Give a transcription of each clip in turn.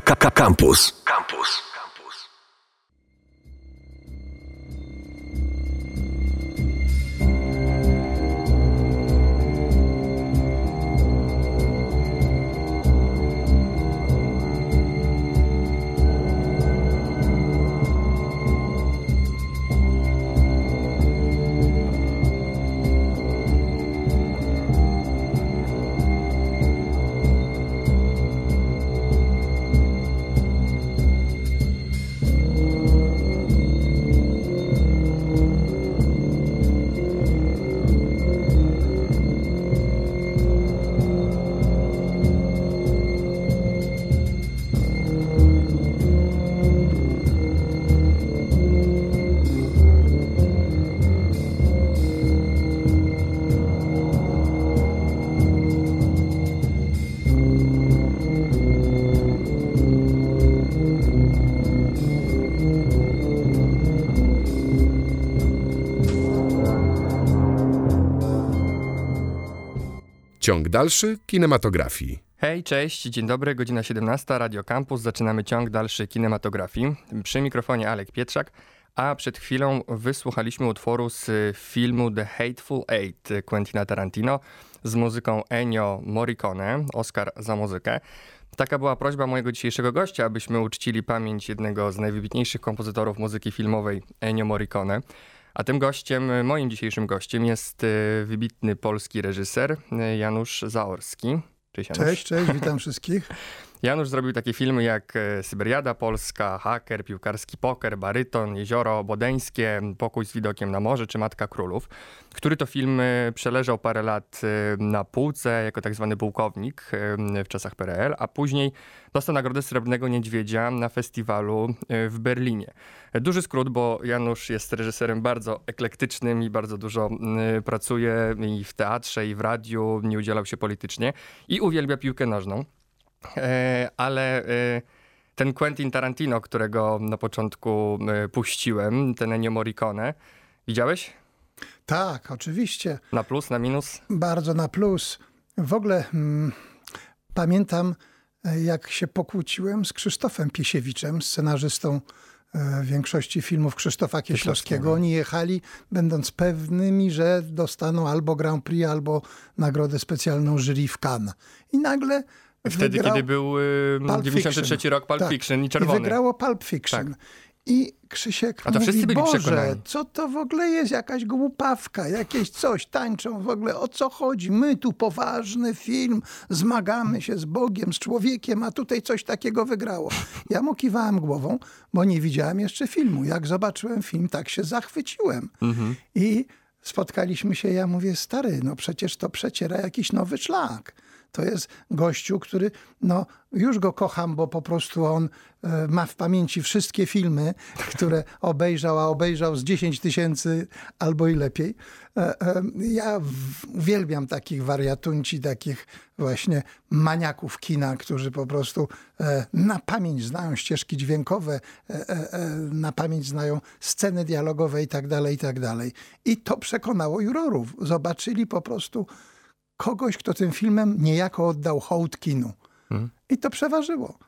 Campus. Campus. Ciąg dalszy kinematografii. Hej, cześć, dzień dobry, godzina 17, Radio Campus. Zaczynamy ciąg dalszy kinematografii. Przy mikrofonie Alek Pietrzak, a przed chwilą wysłuchaliśmy utworu z filmu The Hateful Eight Quentina Tarantino z muzyką Ennio Morricone, Oscar za muzykę. Taka była prośba mojego dzisiejszego gościa, abyśmy uczcili pamięć jednego z najwybitniejszych kompozytorów muzyki filmowej, Ennio Morricone. A tym gościem, moim dzisiejszym gościem jest e, wybitny polski reżyser e, Janusz Zaorski. Cześć, Janusz. Cześć, cześć, witam wszystkich. Janusz zrobił takie filmy jak e, Syberiada Polska, Haker, Piłkarski Poker, Baryton, Jezioro Bodeńskie, Pokój z widokiem na morze czy Matka Królów, który to film e, przeleżał parę lat e, na półce jako tak zwany pułkownik w czasach PRL, a później dostał Nagrodę Srebrnego Niedźwiedzia na festiwalu w Berlinie. Duży skrót, bo Janusz jest reżyserem bardzo eklektycznym i bardzo dużo pracuje i w teatrze, i w radiu, nie udzielał się politycznie i uwielbia piłkę nożną. E, ale e, ten Quentin Tarantino, którego na początku e, puściłem, ten Ennio Morricone, widziałeś? Tak, oczywiście. Na plus, na minus? Bardzo na plus. W ogóle mm, pamiętam, jak się pokłóciłem z Krzysztofem Piesiewiczem, scenarzystą większości filmów Krzysztofa Kieślowskiego. Oni jechali, będąc pewnymi, że dostaną albo Grand Prix, albo nagrodę specjalną jury w Cannes. I nagle Wtedy, kiedy był y, 93 rok Pulp tak. Fiction i czerwony. I wygrało Pulp Fiction. Tak. I Krzysiek A to mówi, byli Boże, przekonani. co to w ogóle jest? Jakaś głupawka, jakieś coś, tańczą w ogóle. O co chodzi? My tu poważny film, zmagamy się z Bogiem, z człowiekiem, a tutaj coś takiego wygrało. Ja mu kiwałem głową, bo nie widziałem jeszcze filmu. Jak zobaczyłem film, tak się zachwyciłem. Mhm. I spotkaliśmy się, ja mówię, stary, no przecież to przeciera jakiś nowy szlak to jest gościu, który, no już go kocham, bo po prostu on e, ma w pamięci wszystkie filmy, które obejrzał, a obejrzał z 10 tysięcy albo i lepiej. E, e, ja uwielbiam takich wariatunci, takich właśnie maniaków kina, którzy po prostu na pamięć znają ścieżki dźwiękowe, na pamięć znają sceny dialogowe i tak dalej, i tak dalej. I to przekonało jurorów. Zobaczyli po prostu kogoś, kto tym filmem niejako oddał hołd kinu. Hmm. I to przeważyło.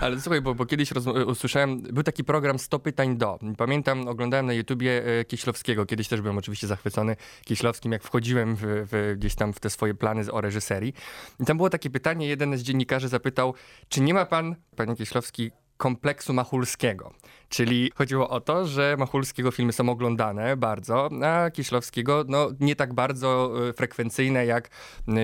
Ale słuchaj, bo, bo kiedyś usłyszałem, był taki program 100 pytań do. Pamiętam, oglądałem na YouTubie e, Kieślowskiego, kiedyś też byłem oczywiście zachwycony Kieślowskim, jak wchodziłem w, w, gdzieś tam w te swoje plany o reżyserii. I tam było takie pytanie, jeden z dziennikarzy zapytał, czy nie ma pan, panie Kieślowski, kompleksu Machulskiego. Czyli chodziło o to, że Machulskiego filmy są oglądane bardzo, a Kieślowskiego no, nie tak bardzo e, frekwencyjne jak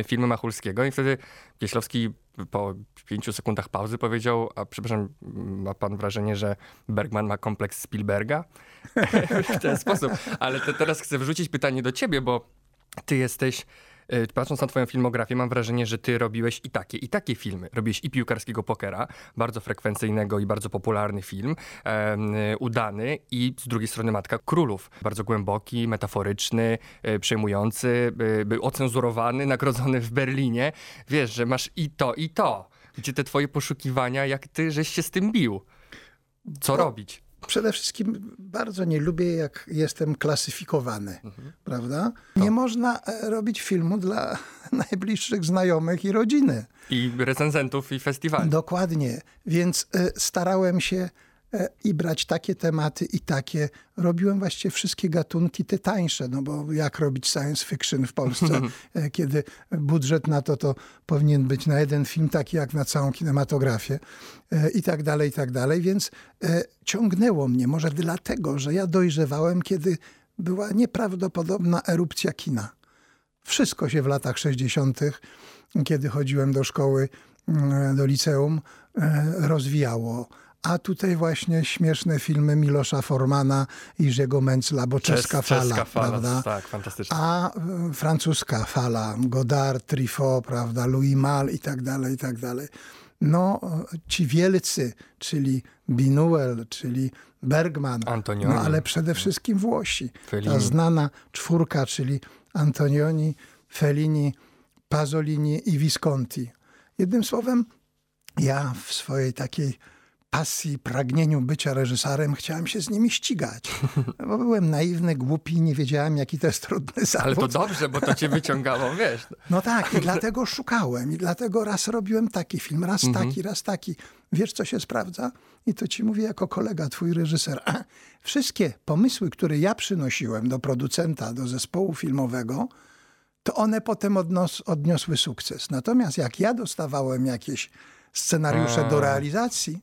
filmy Machulskiego. I wtedy Kieślowski po pięciu sekundach pauzy powiedział, a przepraszam, ma pan wrażenie, że Bergman ma kompleks Spielberga? w ten sposób. Ale te, teraz chcę wrzucić pytanie do ciebie, bo ty jesteś patrząc na twoją filmografię, mam wrażenie, że ty robiłeś i takie, i takie filmy. Robiłeś i piłkarskiego pokera, bardzo frekwencyjnego i bardzo popularny film, e, udany i z drugiej strony Matka Królów. Bardzo głęboki, metaforyczny, e, przejmujący, był ocenzurowany, nagrodzony w Berlinie. Wiesz, że masz i to, i to. Gdzie te twoje poszukiwania, jak ty żeś się z tym bił? Co to, robić? Przede wszystkim bardzo nie lubię, jak jestem klasyfikowany, mhm. prawda? Nie to. można e, robić filmu dla najbliższych znajomych i rodziny. I recenzentów i festiwali. Dokładnie. Więc e, starałem się i brać takie tematy i takie. Robiłem właściwie wszystkie gatunki, te tańsze, no bo jak robić science fiction w Polsce, e, kiedy budżet na to to powinien być na jeden film, taki jak na całą kinematografię e, i tak dalej, i tak dalej. Więc ciągnęło mnie, może dlatego, że ja dojrzewałem, kiedy była nieprawdopodobna erupcja kina. Wszystko się w latach 60., kiedy chodziłem do szkoły, mm, do liceum, rozwijało a tutaj właśnie śmieszne filmy Milosza Formana i Jerzego Mencla, bo czeska fala, czeska fala prawda? Tak, fantastyczne. A y, francuska fala, Godard, Truffaut, prawda, Louis Mal i tak dalej, i tak dalej. No, ci wielcy, czyli Binuel, czyli Bergman, Antonioni. no ale przede wszystkim Włosi. Fellini. Ta znana czwórka, czyli Antonioni, Fellini, Pasolini i Visconti. Jednym słowem, ja w swojej takiej pasji, pragnieniu bycia reżyserem, chciałem się z nimi ścigać. Bo byłem naiwny, głupi, nie wiedziałem, jaki to jest trudny zawód. Ale to dobrze, bo to cię wyciągało, wiesz. No tak, i dlatego szukałem. I dlatego raz robiłem taki film, raz mhm. taki, raz taki. Wiesz, co się sprawdza? I to ci mówię jako kolega, twój reżyser. Wszystkie pomysły, które ja przynosiłem do producenta, do zespołu filmowego, to one potem odnos, odniosły sukces. Natomiast jak ja dostawałem jakieś scenariusze A. do realizacji,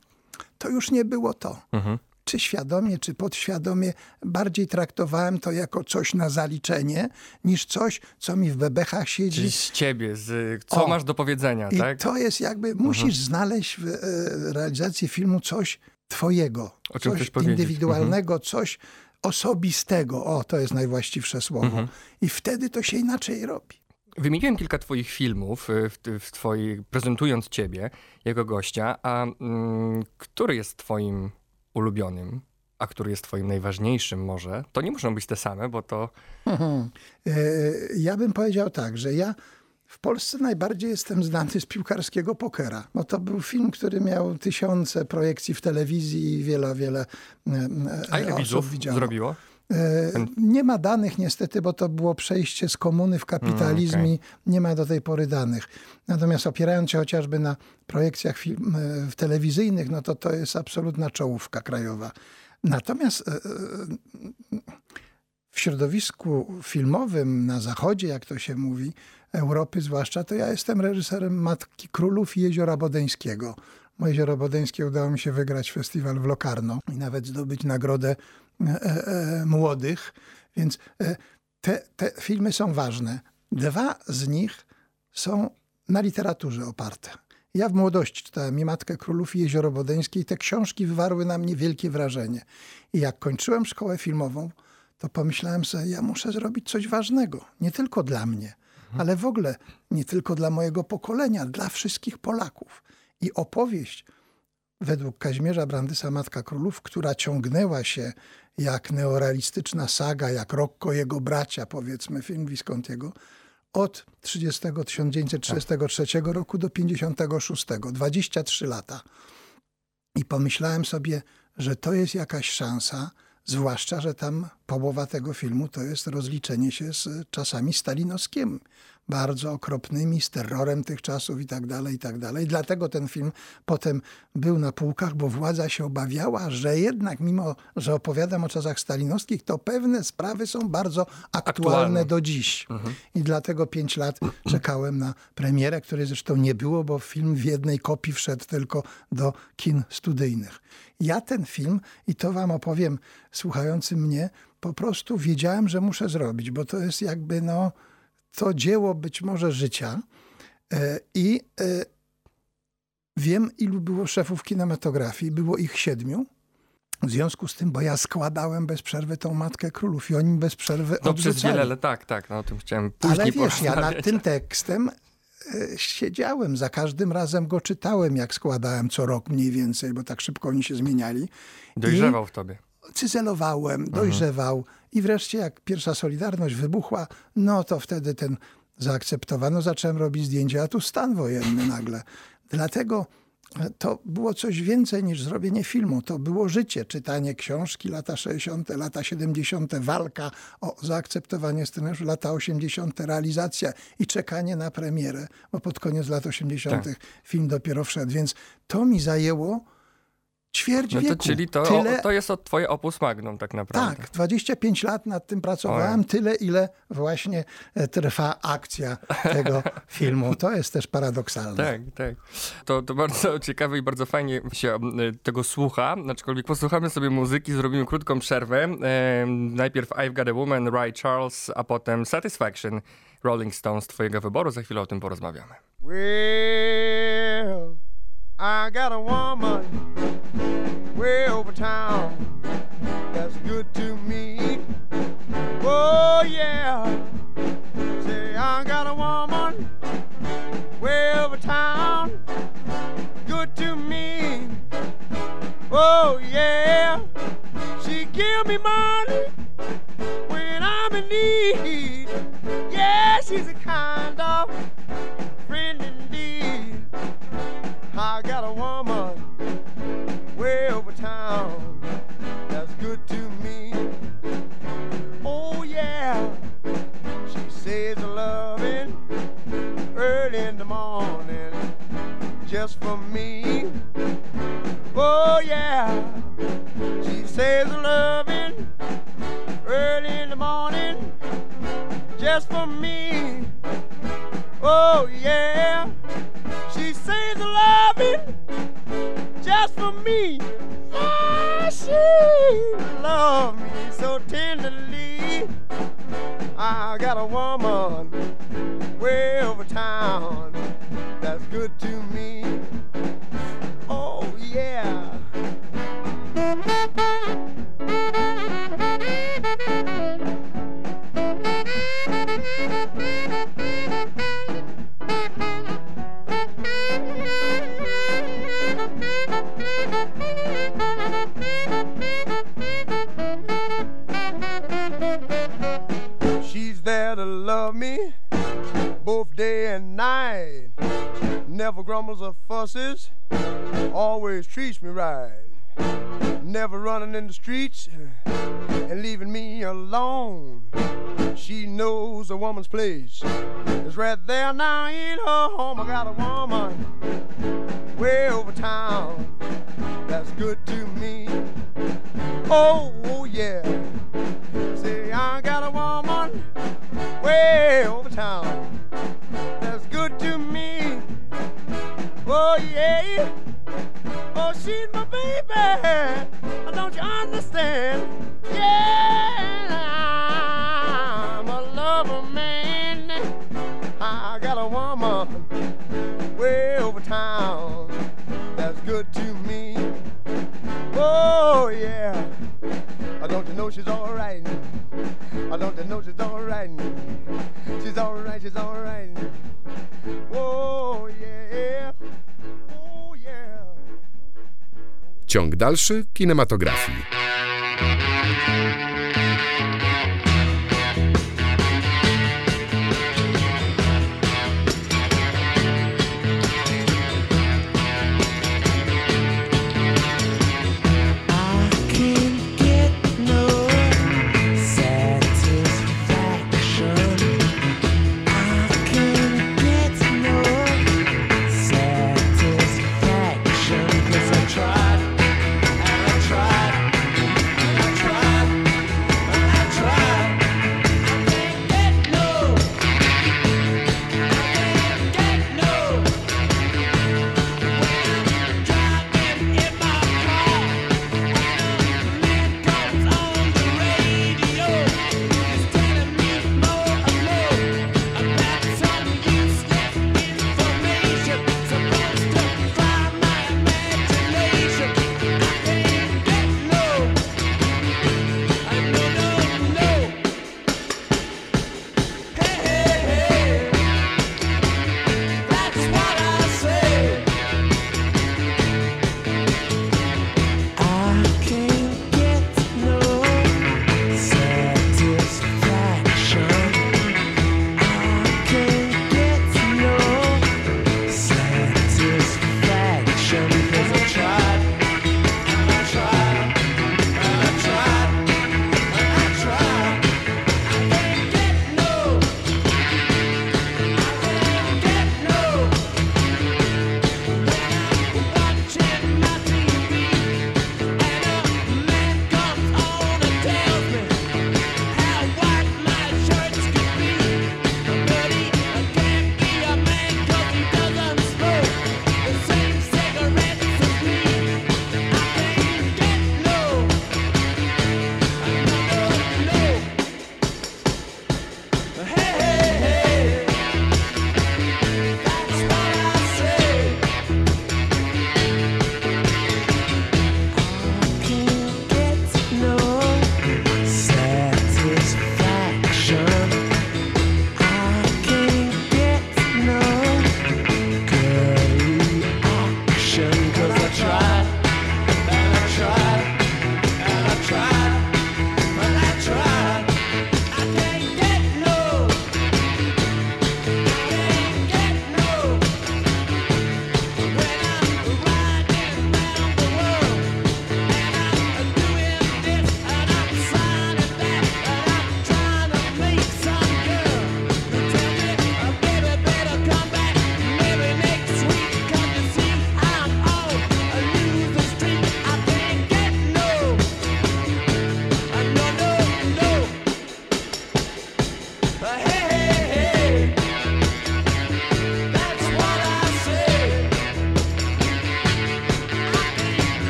to już nie było to. Mhm. Czy świadomie, czy podświadomie, bardziej traktowałem to jako coś na zaliczenie, niż coś, co mi w bebechach siedzi. Czyli z ciebie, z, co o, masz do powiedzenia, i tak? to jest jakby, mhm. musisz znaleźć w e, realizacji filmu coś twojego, coś indywidualnego, mhm. coś osobistego. O, to jest najwłaściwsze słowo. Mhm. I wtedy to się inaczej robi. Wymieniłem kilka twoich filmów, y, w, w prezentując ciebie jako gościa, a mm, który jest twoim ulubionym, a który jest twoim najważniejszym może? To nie muszą być te same, bo to... Mhm. Ja bym powiedział tak, że ja w Polsce najbardziej jestem znany z piłkarskiego pokera. No to był film, który miał tysiące projekcji w telewizji i wiele, wiele e, A ile widzów zrobiło? E, nie ma danych niestety, bo to było przejście z komuny w kapitalizm mm, okay. i nie ma do tej pory danych. Natomiast opierając się chociażby na projekcjach film, e, telewizyjnych, no to to jest absolutna czołówka krajowa. Natomiast e, w środowisku filmowym na zachodzie, jak to się mówi, Europy zwłaszcza, to ja jestem reżyserem Matki Królów i Jeziora Bodeńskiego. Moje Jezioro Bodeńskie udało mi się wygrać festiwal w Locarno i nawet zdobyć nagrodę młodych, więc e, te, te filmy są ważne. Dwa z nich są na literaturze oparte. Ja w młodości czytałem i Matkę Królów i Jezioro Bodeńskie i te książki wywarły na mnie wielkie wrażenie. I jak kończyłem szkołę filmową, to pomyślałem sobie, ja muszę zrobić coś ważnego. Nie tylko dla mnie, mhm. ale w ogóle nie tylko dla mojego pokolenia, dla wszystkich Polaków. I opowieść według Kazimierza Brandysa Matka Królów, która ciągnęła się jak neorealistyczna saga, jak Rocco jego bracia, powiedzmy, film Viscontiego, od 30, 1933 roku do 56, 23 lata. I pomyślałem sobie, że to jest jakaś szansa, zwłaszcza, że tam połowa tego filmu to jest rozliczenie się z czasami stalinowskimi bardzo okropnymi, z terrorem tych czasów i tak dalej, i tak dalej. Dlatego ten film potem był na półkach, bo władza się obawiała, że jednak mimo, że opowiadam o czasach stalinowskich, to pewne sprawy są bardzo aktualne, aktualne. do dziś. Mhm. I dlatego pięć lat czekałem na premierę, której zresztą nie było, bo film w jednej kopii wszedł tylko do kin studyjnych. Ja ten film, i to wam opowiem słuchającym mnie, po prostu wiedziałem, że muszę zrobić, bo to jest jakby no to dzieło być może życia. E, I e, wiem, ilu było szefów kinematografii. Było ich siedmiu. W związku z tym, bo ja składałem bez przerwy tą Matkę Królów i oni bez przerwy No przez wiele lat, tak, tak, no o tym chciałem później Ale wiesz, ja nad tym tekstem e, siedziałem, za każdym razem go czytałem, jak składałem co rok mniej więcej, bo tak szybko oni się zmieniali. Dojrzewał I w tobie cyzelowałem, mhm. I wreszcie jak pierwsza Solidarność wybuchła, no to wtedy ten zaakceptowano, zacząłem robić zdjęcia, a tu stan wojenny nagle. Dlatego to było coś więcej niż zrobienie filmu. To było życie, czytanie książki, lata 60., lata 70., walka o zaakceptowanie scenariusza, lata 80., realizacja i czekanie na premierę, bo pod koniec lat 80. Tak. film dopiero wszedł. Więc to mi zajęło ćwierć no to, wieku. Czyli to, tyle... to jest od twoje opus magnum tak naprawdę. Tak, 25 lat nad tym pracowałem, Oj. tyle ile właśnie e, trwa akcja tego filmu. To jest też paradoksalne. Tak, tak. To, to bardzo ciekawe i bardzo fajnie się e, tego słucha, aczkolwiek posłuchamy sobie muzyki, zrobimy krótką przerwę. E, najpierw I've Got a Woman, Ray Charles, a potem Satisfaction, Rolling Stones twojego wyboru. Za chwilę o tym porozmawiamy. Well... I got a woman way over town that's good to me. Oh, yeah. Say, I got a woman way over town good to me. Oh, yeah. She give me money when I'm in need. Yeah, she's a kind of friend indeed. I got a woman way over town that's good to me. Oh yeah, she says a loving early in the morning just for me. Oh yeah, she says a loving early in the morning just for me. Knows a Ciąg dalszy kinematografii.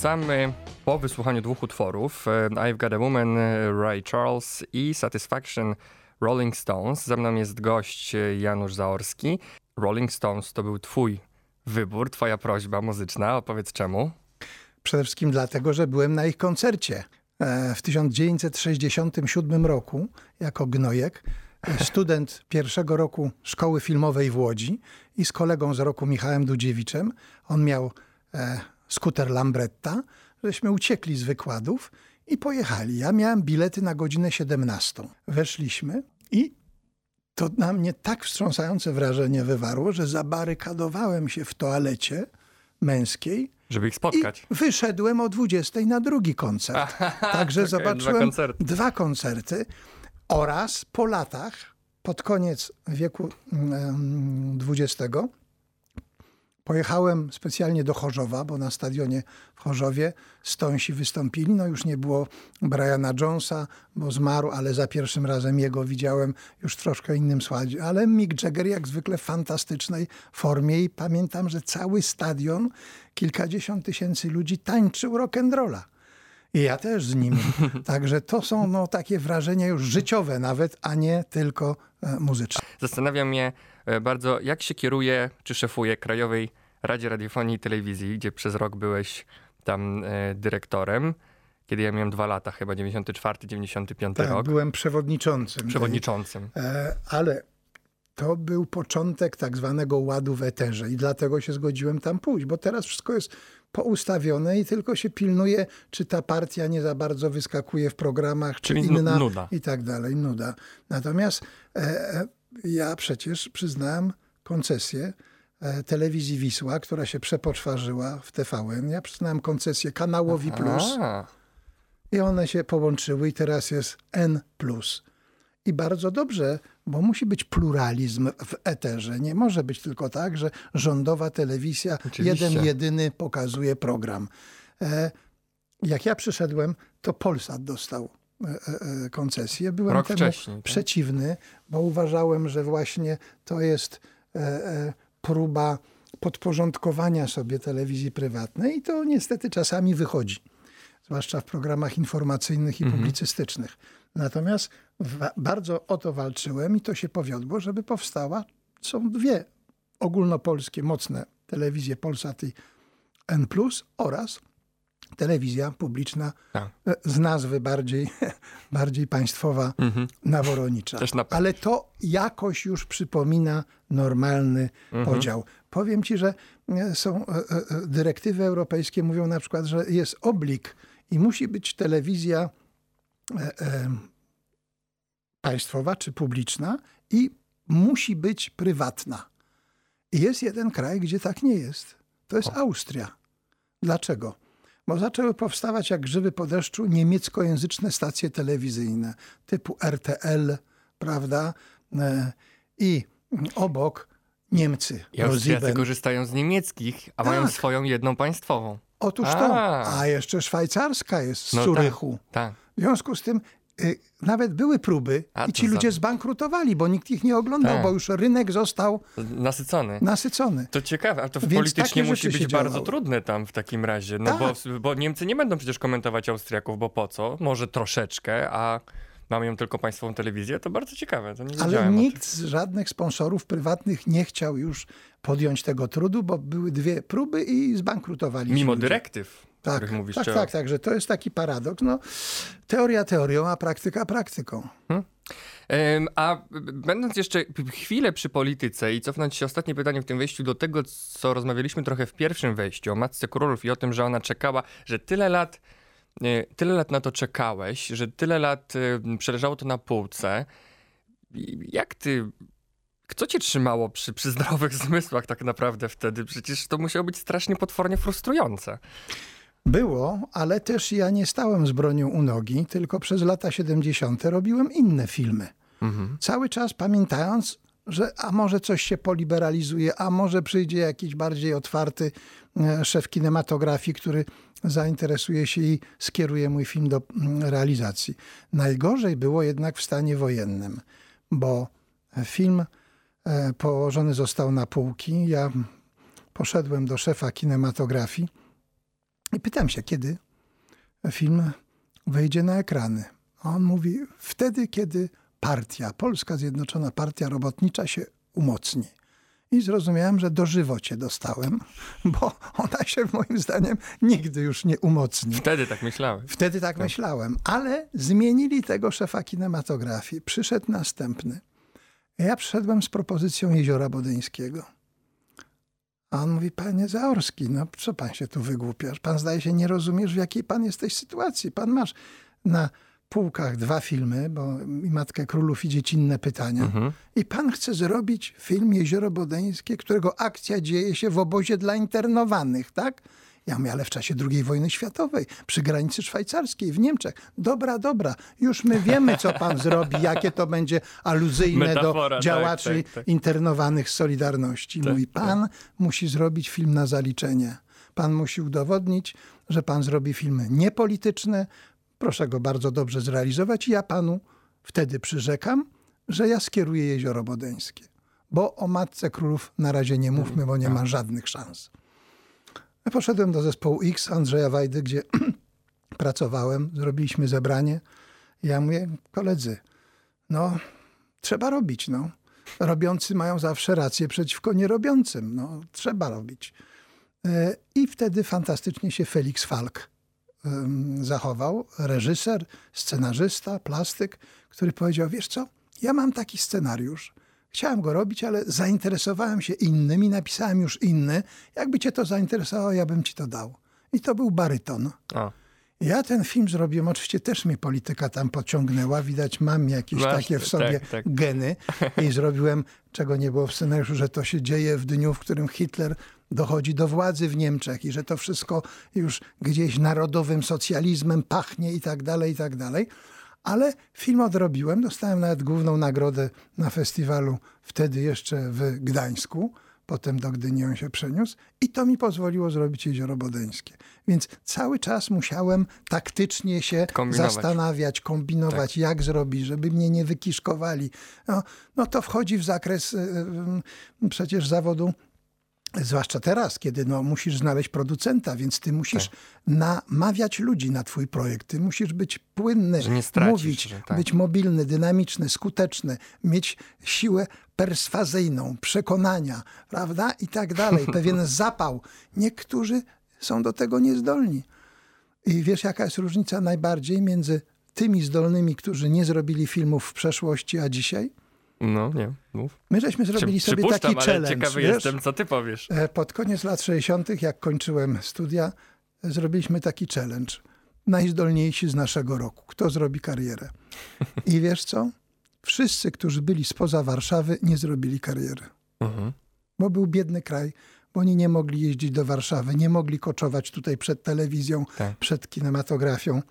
Wracamy po wysłuchaniu dwóch utworów e, I've Got a Woman, e, Ray Charles i Satisfaction Rolling Stones. Ze mną jest gość e, Janusz Zaorski. Rolling Stones to był twój wybór, twoja prośba muzyczna. Opowiedz czemu? Przede wszystkim dlatego, że byłem na ich koncercie w 1967 roku jako gnojek student pierwszego roku szkoły filmowej w Łodzi i z kolegą z roku Michałem Dudziewiczem. On miał skuter Lambretta, żeśmy uciekli z wykładów i pojechali. Ja miałem bilety na godzinę 17. Weszliśmy i to na mnie tak wstrząsające wrażenie wywarło, że zabarykadowałem się w toalecie męskiej. Żeby ich spotkać. I wyszedłem o 20 na drugi koncert. Także okay, zobaczyłem dwa koncerty. dwa koncerty oraz po latach, pod koniec wieku XX, Pojechałem specjalnie do Chorzowa, bo na stadionie w Chorzowie Stonsi wystąpili. No już nie było Briana Jonesa, bo zmarł, ale za pierwszym razem jego widziałem już w troszkę innym składzie. Ale Mick Jagger jak zwykle w fantastycznej formie i pamiętam, że cały stadion, kilkadziesiąt tysięcy ludzi tańczył rock'n'rolla. I ja też z nim. Także to są no, takie wrażenia już życiowe nawet, a nie tylko e, muzyczne. Zastanawia mnie e, bardzo, jak się kieruje czy szefuje Krajowej Radzie Radiofonii i Telewizji, gdzie przez rok byłeś tam e, dyrektorem kiedy ja miałem dwa lata, chyba 94, 95 tak, rok. byłem przewodniczącym. Przewodniczącym. Tej, ale to był początek tak zwanego ładu w eterze i dlatego się zgodziłem tam pójść, bo teraz wszystko jest poustawione i tylko się pilnuje, czy ta partia nie za bardzo wyskakuje w programach, Czyli czy inna nuda. i tak dalej, nuda. Natomiast e, e ja przecież przyznałem koncesję telewizji Wisła, która się przepoczwarzyła w TVN. Ja przyznałem koncesję kanałowi Plus i one się połączyły i teraz jest N+. I bardzo dobrze, bo musi być pluralizm w eterze. Nie może być tylko tak, że rządowa telewizja Oczywiście. jeden, jedyny pokazuje program. E, jak ja przyszedłem, to Polsat dostał e, e, koncesję. Byłem Rok temu wcześniej, przeciwny, bo uważałem, że właśnie to jest próba podporządkowania sobie telewizji prywatnej i to niestety czasami wychodzi, zwłaszcza w programach informacyjnych i mhm. publicystycznych. Natomiast bardzo o to walczyłem i to się powiodło, żeby powstała. Są dwie ogólnopolskie, mocne telewizje Polsat i N+, oraz telewizja publiczna tak. E, z nazwy bardziej, bardziej państwowa, mhm. naworonicza. Na... Ale to jakoś już przypomina normalny mhm. podział. Powiem ci, że e, są e, dyrektywy europejskie, mówią na przykład, że jest oblik i musi być telewizja państwowa czy publiczna i musi być prywatna. I jest jeden kraj, gdzie tak nie jest. To jest o. Austria. Dlaczego? Bo zaczęły powstawać jak grzyby po deszczu niemieckojęzyczne stacje telewizyjne typu RTL, prawda? E, I obok Niemcy. I Austriacy korzystają z niemieckich, a tak. mają swoją jedną państwową. Otóż a. to. A jeszcze szwajcarska jest z no Zurychu. Tak, tak. W związku z tym nawet były próby A, i ci ludzie za... zbankrutowali, bo nikt ich nie oglądał, tak. bo już rynek został nasycony. nasycony. To ciekawe, ale to Więc politycznie musi być bardzo trudne tam w takim razie, no tak. bo, bo Niemcy nie będą przecież komentować Austriaków, bo po co? Może troszeczkę, a mamy ją tylko państwową telewizję, to bardzo ciekawe. To Ale nikt z żadnych sponsorów prywatnych nie chciał już podjąć tego trudu, bo były dwie próby i zbankrutowali. Mimo dyrektyw. Tak, mówisz, tak, tak, tak, że to jest taki paradoks. No, teoria teorią, a praktyka praktyką. Hmm? A będąc jeszcze chwilę przy polityce i cofnąć się ostatnie pytanie w tym wejściu do tego, co rozmawialiśmy trochę w pierwszym wejściu o Matce Królów i o tym, że ona czekała, że tyle lat, e, tyle lat na to czekałeś, że tyle lat e, przeleżało to na półce. Jak ty co cię trzymało przy, przy zdrowych zmysłach tak naprawdę wtedy? Przecież to musiało być strasznie potwornie frustrujące. Było, ale też ja nie stałem z bronią u nogi, tylko przez lata 70. robiłem inne filmy. Mhm. Cały czas pamiętając, że a może coś się poliberalizuje, a może przyjdzie jakiś bardziej otwarty e, szef kinematografii, który zainteresuje się i skieruje mój film do mm, realizacji. Najgorzej było jednak w stanie wojennym, bo film e, położony został na półki. Ja poszedłem do szefa kinematografii I pytam się, kiedy film wejdzie na ekrany. A on mówi, wtedy, kiedy partia, Polska Zjednoczona Partia Robotnicza się umocni. I zrozumiałem, że dożywocie dostałem, bo ona się moim zdaniem nigdy już nie umocni. Wtedy tak myślałem. Wtedy tak, tak. myślałem, ale zmienili tego szefa kinematografii. Przyszedł następny. Ja przyszedłem z propozycją Jeziora Bodyńskiego. A on mówi, panie Zaorski, no co pan się tu wygłupiasz? Pan zdaje się nie rozumiesz, w jakiej pan jesteś sytuacji. Pan masz na półkach dwa filmy, bo i Matkę Królów i Dziecinne Pytania. Mhm. I pan chce zrobić film Jezioro Bodeńskie, którego akcja dzieje się w obozie dla internowanych, tak? Ja mówię, ale w czasie II wojny światowej, przy granicy szwajcarskiej, w Niemczech. Dobra, dobra, już my wiemy, co pan zrobi, jakie to będzie aluzyjne Metafora, do tak, działaczy tak, tak, internowanych z Solidarności. Tak, Mówi, tak. pan musi zrobić film na zaliczenie. Pan musi udowodnić, że pan zrobi filmy niepolityczne, Proszę go bardzo dobrze zrealizować i ja panu wtedy przyrzekam, że ja skieruję Jezioro Bodeńskie. Bo o Matce Królów na razie nie mówmy, bo nie ma żadnych szans. Ja poszedłem do zespołu X Andrzeja Wajdy, gdzie pracowałem, zrobiliśmy zebranie. Ja mówię, koledzy, no trzeba robić, no. Robiący mają zawsze rację przeciwko nierobiącym. No, trzeba robić. E, I wtedy fantastycznie się Felix Falk zachował reżyser, scenarzysta, plastyk, który powiedział: Wiesz co, ja mam taki scenariusz. Chciałem go robić, ale zainteresowałem się innym i napisałem już inny. Jakby cię to zainteresowało, ja bym ci to dał. I to był baryton. A. Ja ten film zrobiłem, oczywiście też mnie polityka tam pociągnęła, widać mam jakieś Masz, takie w sobie tak, tak. geny i zrobiłem, czego nie było w scenariuszu, że to się dzieje w dniu, w którym Hitler dochodzi do władzy w Niemczech i że to wszystko już gdzieś narodowym socjalizmem pachnie i tak dalej, i tak dalej. Ale film odrobiłem, dostałem nawet główną nagrodę na festiwalu wtedy jeszcze w Gdańsku. Potem do Gdyni on się przeniósł i to mi pozwoliło zrobić Jezioro Bodeńskie. Więc cały czas musiałem taktycznie się kombinować. zastanawiać, kombinować, tak. jak zrobić, żeby mnie nie wykiszkowali. No, no to wchodzi w zakres y, y, przecież zawodu Zwłaszcza teraz, kiedy no, musisz znaleźć producenta, więc ty musisz tak. namawiać ludzi na twój projekt. Ty musisz być płynny, stracisz, mówić, tak. być mobilny, dynamiczny, skuteczny, mieć siłę perswazyjną, przekonania, prawda? I tak dalej. Pewien zapał. Niektórzy są do tego niezdolni. I wiesz, jaka jest różnica najbardziej między tymi zdolnymi, którzy nie zrobili filmów w przeszłości, a dzisiaj? No, nie, mów. My żeśmy zrobili sobie taki challenge. ciekawy wiesz? jestem, co ty powiesz. E, pod koniec lat 60., jak kończyłem studia, zrobiliśmy taki challenge. Najzdolniejsi z naszego roku. Kto zrobi karierę? I wiesz co? Wszyscy, którzy byli spoza Warszawy, nie zrobili kariery. Mhm. Bo był biedny kraj, bo oni nie mogli jeździć do Warszawy, nie mogli koczować tutaj przed telewizją, tak. przed kinematografią.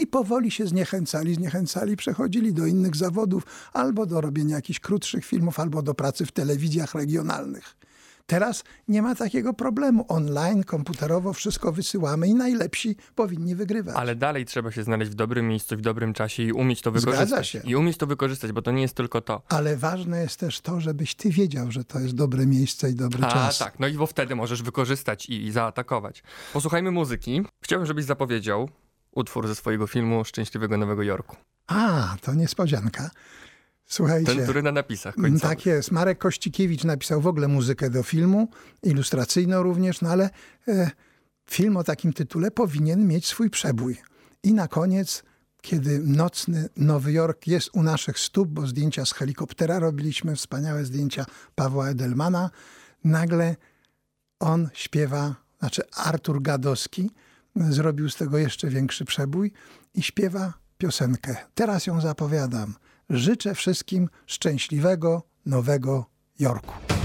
I powoli się zniechęcali, zniechęcali, przechodzili do innych zawodów, albo do robienia jakichś krótszych filmów, albo do pracy w telewizjach regionalnych. Teraz nie ma takiego problemu. Online, komputerowo wszystko wysyłamy i najlepsi powinni wygrywać. Ale dalej trzeba się znaleźć w dobrym miejscu, w dobrym czasie i umieć to wykorzystać. Zgadza się. I umieć to wykorzystać, bo to nie jest tylko to. Ale ważne jest też to, żebyś ty wiedział, że to jest dobre miejsce i dobry A, czas. A tak, no i bo wtedy możesz wykorzystać i, i zaatakować. Posłuchajmy muzyki. Chciałbym, żebyś zapowiedział utwór ze swojego filmu Szczęśliwego Nowego Jorku. A, to niespodzianka. Słuchajcie. Ten, który na napisach końcowych. Tak jest. Marek Kościkiewicz napisał w ogóle muzykę do filmu, ilustracyjną również, no ale e, film o takim tytule powinien mieć swój przebój. I na koniec, kiedy nocny Nowy Jork jest u naszych stóp, bo zdjęcia z helikoptera robiliśmy, wspaniałe zdjęcia Pawła Edelmana, nagle on śpiewa, znaczy Artur Gadowski, zrobił z tego jeszcze większy przebój i śpiewa piosenkę. Teraz ją zapowiadam. Życzę wszystkim szczęśliwego Nowego Jorku.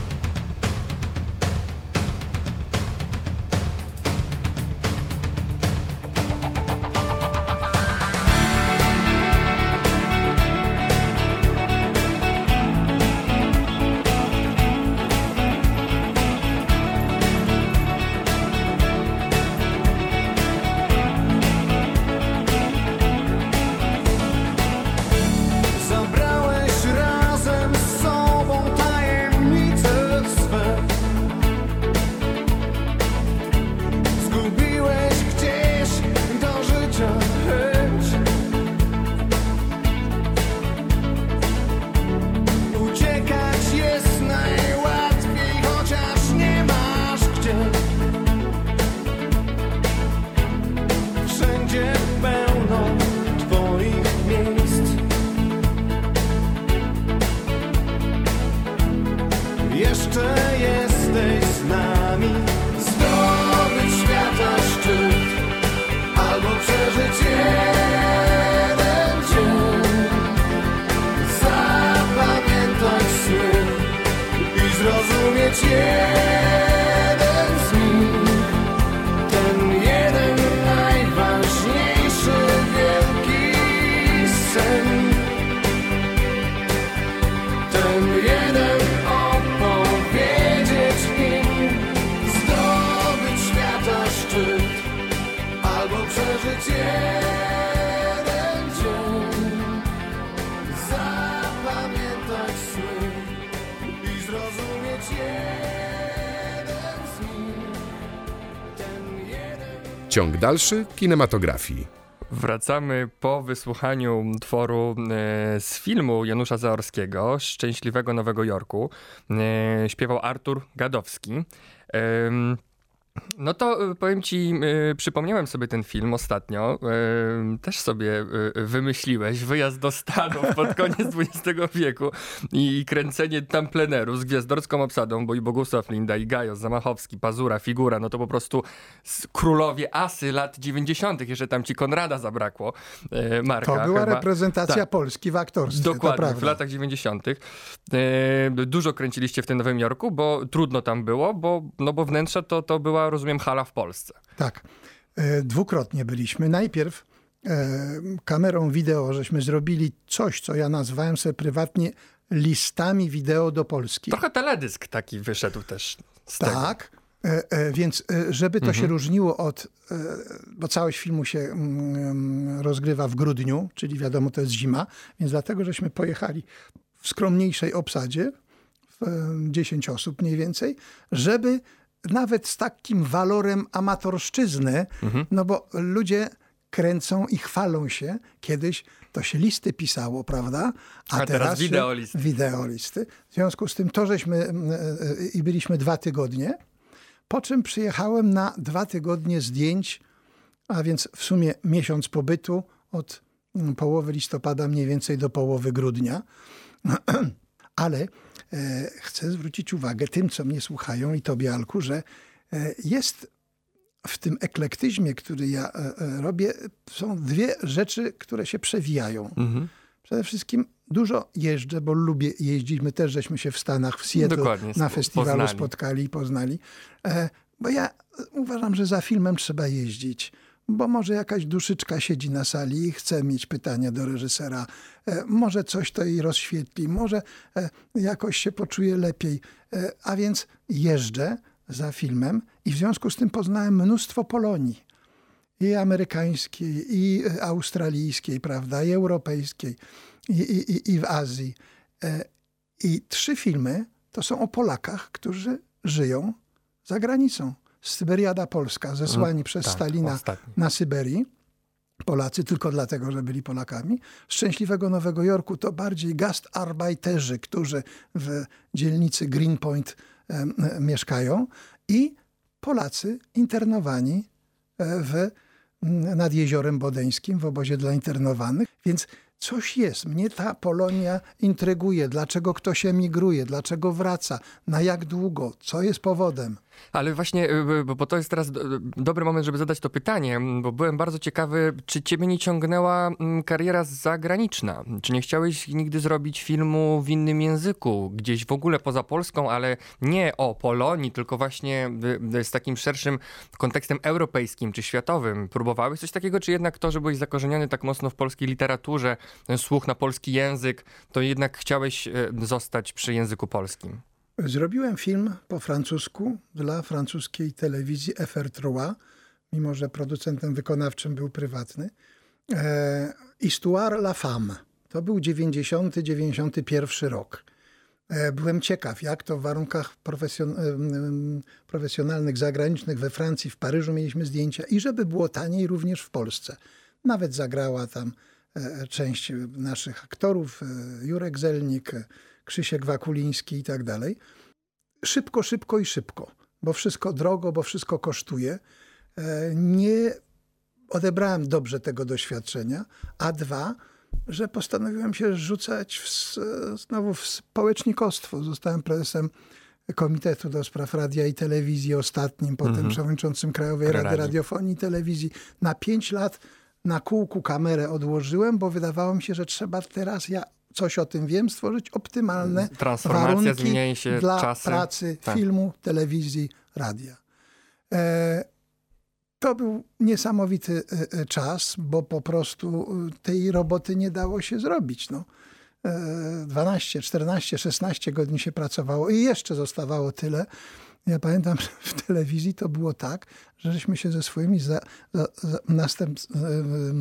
Ciąg dalszy kinematografii. Wracamy po wysłuchaniu tworu e, z filmu Janusza Zaorskiego, Szczęśliwego Nowego Jorku. E, śpiewał Artur Gadowski. No to y, powiem ci, y, przypomniałem sobie ten film ostatnio. Y, też sobie wymyśliłeś wyjazd do Stanów pod koniec XX wieku i kręcenie tam pleneru z gwiazdorską obsadą, bo i Bogusław Linda, i Gajos, Zamachowski, Pazura, Figura, no to po prostu królowie asy lat 90. Jeszcze tam ci Konrada zabrakło, Marka. To była chyba. reprezentacja tak. Polski w aktorstwie. Dokładnie, w latach 90. Y, dużo kręciliście w tym Nowym Jorku, bo trudno tam było, bo, no bo wnętrze to, to była rozumiem, hala w Polsce. Tak. E, dwukrotnie byliśmy. Najpierw e, kamerą wideo żeśmy zrobili coś, co ja nazwałem sobie prywatnie listami wideo do Polski. Trochę teledysk taki wyszedł też z tak. Tego. E, więc żeby to mhm. się różniło od, bo całość filmu się mm, rozgrywa w grudniu, czyli wiadomo, to jest zima, więc dlatego żeśmy pojechali w skromniejszej obsadzie, w 10 osób mniej więcej, żeby nawet z takim walorem amatorszczyzny, mhm. no bo ludzie kręcą i chwalą się. Kiedyś to się listy pisało, prawda? A, A teraz, teraz wideolisty. wideolisty. W związku z tym to, żeśmy e, e, i byliśmy dwa tygodnie, po czym przyjechałem na dwa tygodnie zdjęć, a więc w sumie miesiąc pobytu od połowy listopada mniej więcej do połowy grudnia. Ale chcę zwrócić uwagę tym, co mnie słuchają i tobie, Alku, że e, jest w tym eklektyzmie, który ja e, robię, są dwie rzeczy, które się przewijają. Mhm. Przede wszystkim dużo jeżdżę, bo lubię jeździć. My też żeśmy się w Stanach, w Seattle Dokładnie, na festiwalu poznali. spotkali i poznali. Bo ja uważam, że za filmem trzeba jeździć bo może jakaś duszyczka siedzi na sali i chce mieć pytania do reżysera. E, może coś to jej rozświetli, może e, jakoś się poczuje lepiej. E, a więc jeżdżę za filmem i w związku z tym poznałem mnóstwo Polonii. I amerykańskiej, i australijskiej, prawda, i europejskiej, i, i, i w Azji. I trzy filmy to są o Polakach, którzy żyją za granicą. Syberiada Polska, zesłani mm, przez tak, Stalina ostatni. na Syberii. Polacy tylko dlatego, że byli Polakami. Szczęśliwego Nowego Jorku to bardziej gastarbeiterzy, którzy w dzielnicy Greenpoint mieszkają i Polacy internowani e, w, nad Jeziorem Bodeńskim w obozie dla internowanych. Więc coś jest. Mnie ta Polonia intryguje. Dlaczego ktoś emigruje? Dlaczego wraca? Na jak długo? Co jest powodem? Ale właśnie, y, bo to jest teraz dobry moment, żeby zadać to pytanie, bo byłem bardzo ciekawy, czy ciebie nie ciągnęła kariera zagraniczna? Czy nie chciałeś nigdy zrobić filmu w innym języku, gdzieś w ogóle poza Polską, ale nie o Polonii, tylko właśnie z takim szerszym kontekstem europejskim czy światowym? Próbowałeś coś takiego, czy jednak to, że byłeś zakorzeniony tak mocno w polskiej literaturze, słuch na polski język, to jednak chciałeś e, zostać przy języku polskim? Zrobiłem film po francusku dla francuskiej telewizji FR3, mimo że producentem wykonawczym był prywatny. E, Histoire la femme. To był 90-91 rok. E, byłem ciekaw, jak to w warunkach profesjon e, profesjonalnych, zagranicznych we Francji, w Paryżu mieliśmy zdjęcia i żeby było taniej również w Polsce. Nawet zagrała tam e, część naszych aktorów, e, Jurek Zelnik, Krzysiek Wakuliński i tak dalej. Szybko, szybko i szybko, bo wszystko drogo, bo wszystko kosztuje. E, nie odebrałem dobrze tego doświadczenia, a dwa, że postanowiłem się rzucać w, znowu w społecznikostwo. Zostałem prezesem Komitetu do Spraw Radia i Telewizji ostatnim, potem mm -hmm. przewodniczącym Krajowej Rady Radiofonii i Telewizji. Na pięć lat na kółku kamerę odłożyłem, bo wydawało mi się, że trzeba teraz ja coś o tym wiem, stworzyć optymalne warunki dla czasy. pracy tak. filmu, telewizji, radia. E, to był niesamowity e, e, czas, bo po prostu tej roboty nie dało się zrobić. No. 12, 14, 16 godzin się pracowało i jeszcze zostawało tyle. Ja pamiętam, że w telewizji to było tak, że żeśmy się ze swoimi za, za, za następ,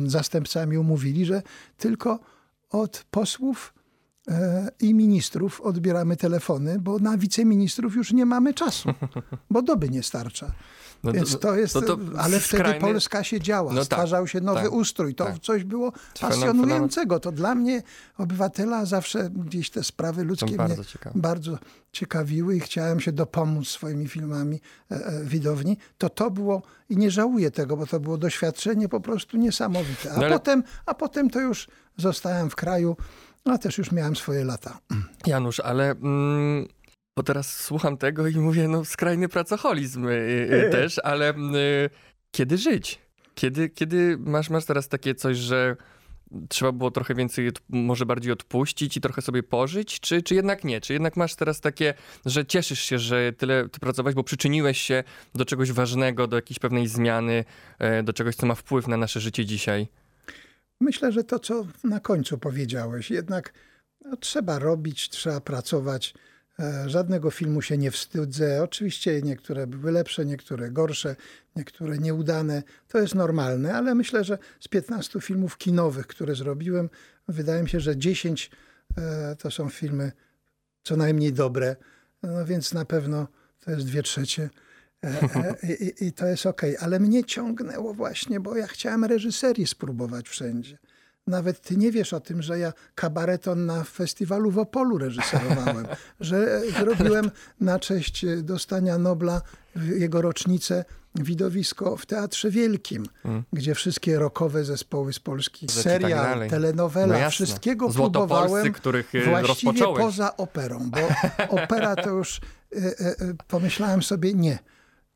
zastępcami umówili, że tylko od posłów i ministrów odbieramy telefony, bo na wiceministrów już nie mamy czasu, bo doby nie starcza. No Więc to jest, no to ale skrajny... wtedy Polska się działa, no tak, stwarzał się nowy tak, ustrój. To tak. coś było pasjonującego. To dla mnie, obywatela, zawsze gdzieś te sprawy ludzkie bardzo mnie ciekawe. bardzo ciekawiły i chciałem się dopomóc swoimi filmami e, e, widowni. To to było, i nie żałuję tego, bo to było doświadczenie po prostu niesamowite. A, no ale... potem, a potem to już zostałem w kraju, a też już miałem swoje lata. Janusz, ale... Mm bo teraz słucham tego i mówię, no skrajny pracoholizm y, y, też, ale y, kiedy żyć? Kiedy, kiedy masz, masz teraz takie coś, że trzeba było trochę więcej, może bardziej odpuścić i trochę sobie pożyć, czy, czy jednak nie? Czy jednak masz teraz takie, że cieszysz się, że tyle ty pracowałeś, bo przyczyniłeś się do czegoś ważnego, do jakiejś pewnej zmiany, e, do czegoś, co ma wpływ na nasze życie dzisiaj? Myślę, że to, co na końcu powiedziałeś, jednak no, trzeba robić, trzeba pracować. E, żadnego filmu się nie wstydzę. Oczywiście niektóre były lepsze, niektóre gorsze, niektóre nieudane. To jest normalne, ale myślę, że z 15 filmów kinowych, które zrobiłem, wydaje mi się, że 10 e, to są filmy co najmniej dobre. No więc na pewno to jest dwie trzecie. E, I, i to jest ok, ale mnie ciągnęło właśnie, bo ja chciałem reżyserii spróbować wszędzie. Nawet ty nie wiesz o tym, że ja kabareton na festiwalu w Opolu reżyserowałem, że zrobiłem na cześć dostania Nobla jego rocznicę widowisko w Teatrze Wielkim, mm. gdzie wszystkie rokowe zespoły z Polski, tak serial, tak telenowela, no wszystkiego próbowałem których e, właściwie poza operą, bo opera to już e, e, pomyślałem sobie nie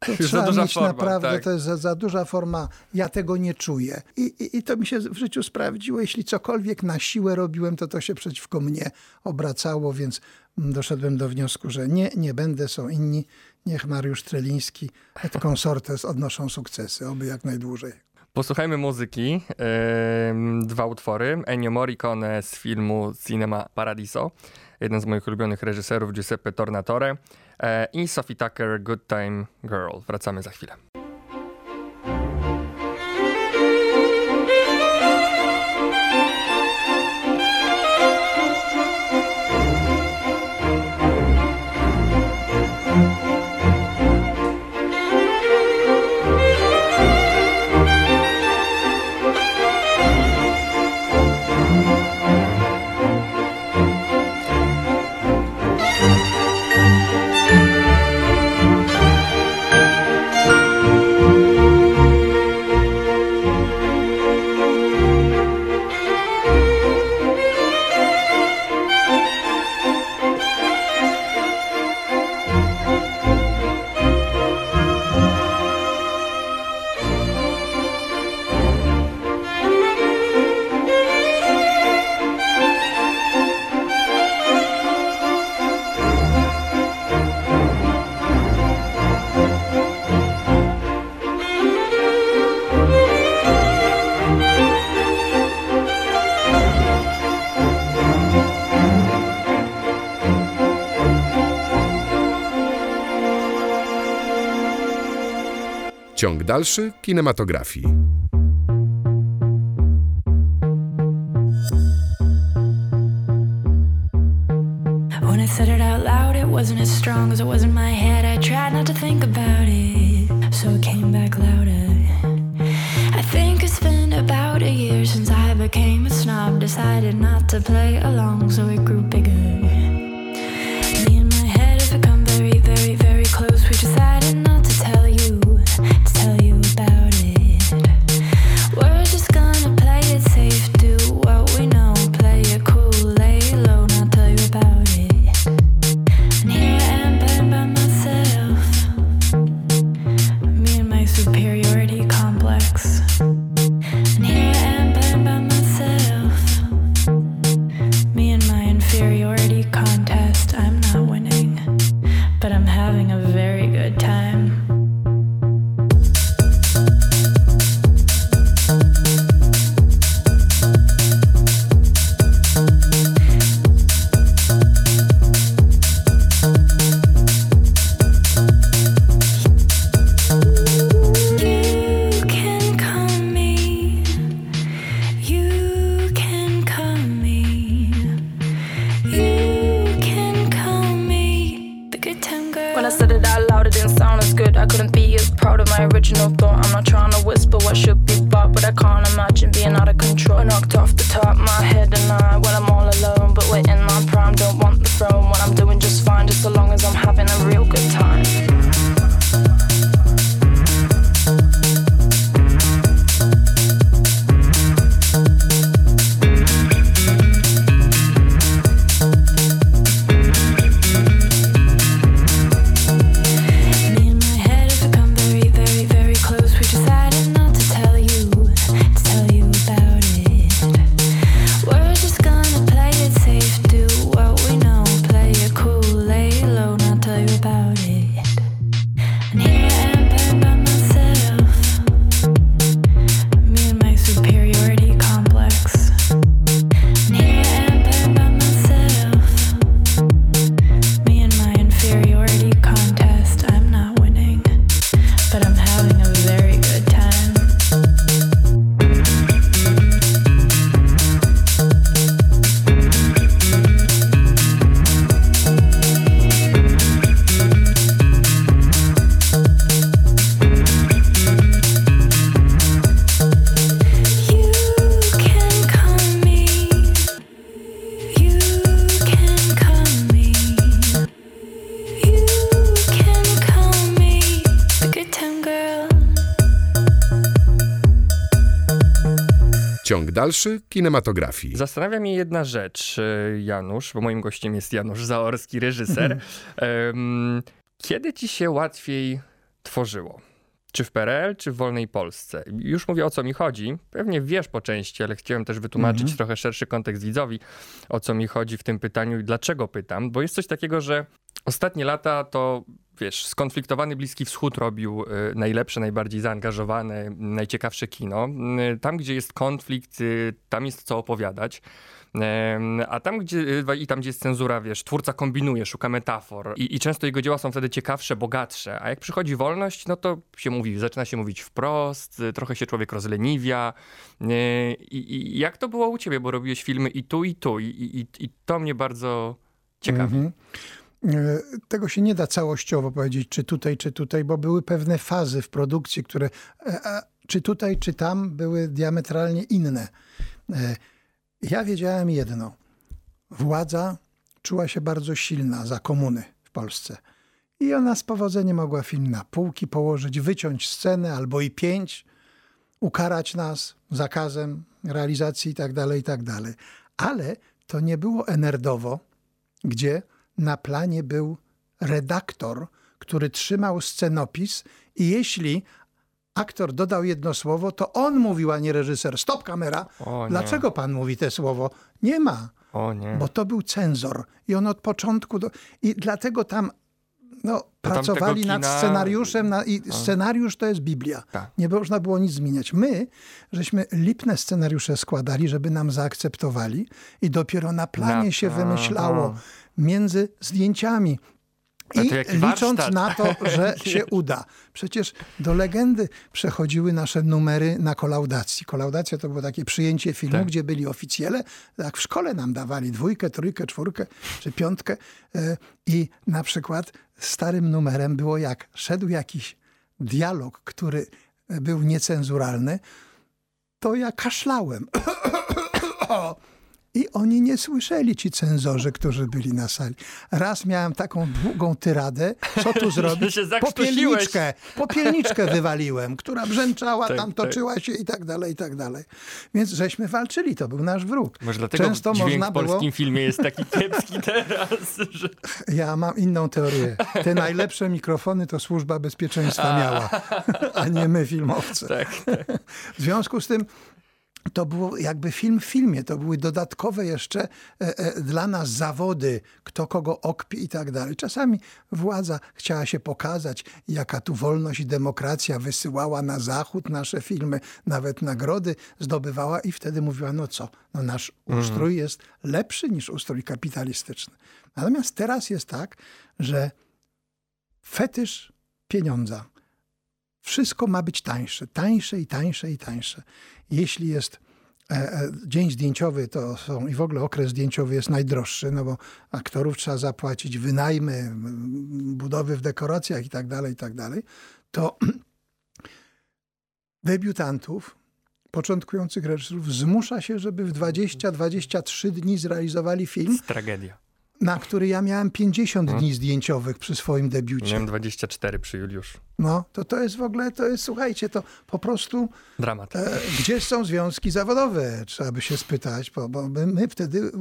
to Już trzeba mieć forma, naprawdę, tak. to jest za, za, duża forma, ja tego nie czuję. I, i, I to mi się w życiu sprawdziło. Jeśli cokolwiek na siłę robiłem, to to się przeciwko mnie obracało, więc doszedłem do wniosku, że nie, nie będę, są inni. Niech Mariusz Treliński et consortes odnoszą sukcesy, oby jak najdłużej. Posłuchajmy muzyki. Yy, dwa utwory. Ennio Morricone z filmu Cinema Paradiso. Jeden z moich ulubionych reżyserów, Giuseppe Tornatore. E, i Sophie Tucker Good Time Girl. Wracamy za chwilę. Ciąg dalszy kinematografii. Dalszy kinematografii. Zastanawia mnie jedna rzecz, e, Janusz, bo moim gościem jest Janusz Zaorski, reżyser. Kiedy ci się łatwiej tworzyło? Czy w PRL, czy w wolnej Polsce? Już mówię o co mi chodzi. Pewnie wiesz po części, ale chciałem też wytłumaczyć -hmm. trochę szerszy kontekst widzowi, o co mi chodzi w tym pytaniu i dlaczego pytam. Bo jest coś takiego, że ostatnie lata to wiesz, skonfliktowany Bliski Wschód robił y, najlepsze, najbardziej zaangażowane, najciekawsze kino. Y, tam, gdzie jest konflikt, y, tam jest co opowiadać. A tam, gdzie, i tam, gdzie jest cenzura, wiesz, twórca kombinuje, szuka metafor i, i, często jego dzieła są wtedy ciekawsze, bogatsze. A jak przychodzi wolność, no to się mówi, zaczyna się mówić wprost, trochę się człowiek rozleniwia. I, i jak to było u ciebie, bo robiłeś filmy i tu, i tu, i, i, to mnie bardzo ciekawi. E, tego się nie da całościowo powiedzieć, czy tutaj, czy tutaj, bo były pewne fazy w produkcji, które e, czy tutaj, czy tam były diametralnie inne. E, ja wiedziałem jedno. Władza czuła się bardzo silna za komuny w Polsce. I ona z powodzeniem mogła film na półki położyć, wyciąć scenę albo i pięć, ukarać nas zakazem realizacji itd., tak itd. Tak Ale to nie było enerdowo, gdzie na planie był redaktor, który trzymał scenopis i jeśli aktor dodał jedno słowo, to on mówił, a nie reżyser. Stop kamera. Dlaczego pan mówi te słowo? Nie ma. Bo to był cenzor. I on od początku... Do... I dlatego tam no, pracowali kina... nad scenariuszem na, i scenariusz to jest Biblia. Ta. Nie można było nic zmieniać. My, żeśmy lipne scenariusze składali, żeby nam zaakceptowali i dopiero na planie na... się wymyślało między zdjęciami. I licząc na to, że się uda. Przecież do legendy przechodziły nasze numery na kolaudacji. Kolaudacja to było takie przyjęcie filmu, tak. gdzie byli oficjele, jak w szkole nam dawali dwójkę, trójkę, czwórkę czy piątkę. E, I na przykład starym numerem było jak szedł jakiś dialog, który był niecenzuralny, to ja kaszlałem. I oni nie słyszeli, ci cenzorzy, którzy byli na sali. Raz miałem taką długą tyradę, co tu zrobić? Popielniczkę, popielniczkę wywaliłem, która brzęczała, tak, tam tak. toczyła tak. się i tak dalej, i tak dalej. Więc żeśmy walczyli, to był nasz wróg. Może dlatego Często dźwięk w polskim było... filmie jest taki kiepski teraz. Że... Ja mam inną teorię. Te najlepsze mikrofony to służba bezpieczeństwa a. miała, a nie my filmowcy. Tak, tak. W związku z tym to było jakby film w filmie, to były dodatkowe jeszcze e, e, dla nas zawody, kto kogo okpi i tak dalej. Czasami władza chciała się pokazać, jaka tu wolność i demokracja wysyłała na zachód nasze filmy, nawet nagrody zdobywała i wtedy mówiła, no co, no nasz ustrój mhm. jest lepszy niż ustrój kapitalistyczny. Natomiast teraz jest tak, że fetysz pieniądza, wszystko ma być tańsze, tańsze i tańsze i tańsze. Jeśli jest e, e, dzień zdjęciowy, to są i w ogóle okres zdjęciowy jest najdroższy, no bo aktorów trzeba zapłacić, wynajmy, budowy w dekoracjach i tak dalej, i tak dalej, to debiutantów, początkujących reżyserów zmusza się, żeby w 20-23 dni zrealizowali film. Tragedia na który ja miałem 50 no. dni zdjęciowych przy swoim debiucie. Miałem 24 przy Juliuszu. No, to to jest w ogóle, to jest, słuchajcie, to po prostu... Dramat. E, gdzie są związki zawodowe? Trzeba by się spytać, bo, bo my, my, wtedy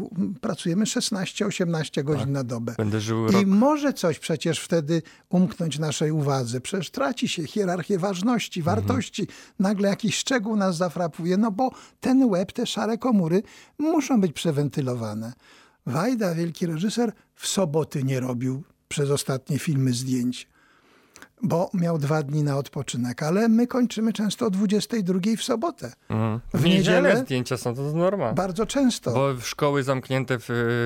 pracujemy 16-18 godzin tak. na dobę. Będę żył I może coś przecież wtedy umknąć naszej uwadze. Przecież traci się hierarchię ważności, mhm. wartości. Mhm. Nagle jakiś szczegół nas zafrapuje, no bo ten łeb, te szare komury muszą być przewentylowane. Wajda, wielki reżyser, w soboty nie robił przez ostatnie filmy zdjęć, bo miał dwa dni na odpoczynek, ale my kończymy często o 22 w sobotę. Mhm. W, w niedzielę zdjęcia są, to norma. Bardzo często. Bo szkoły zamknięte w,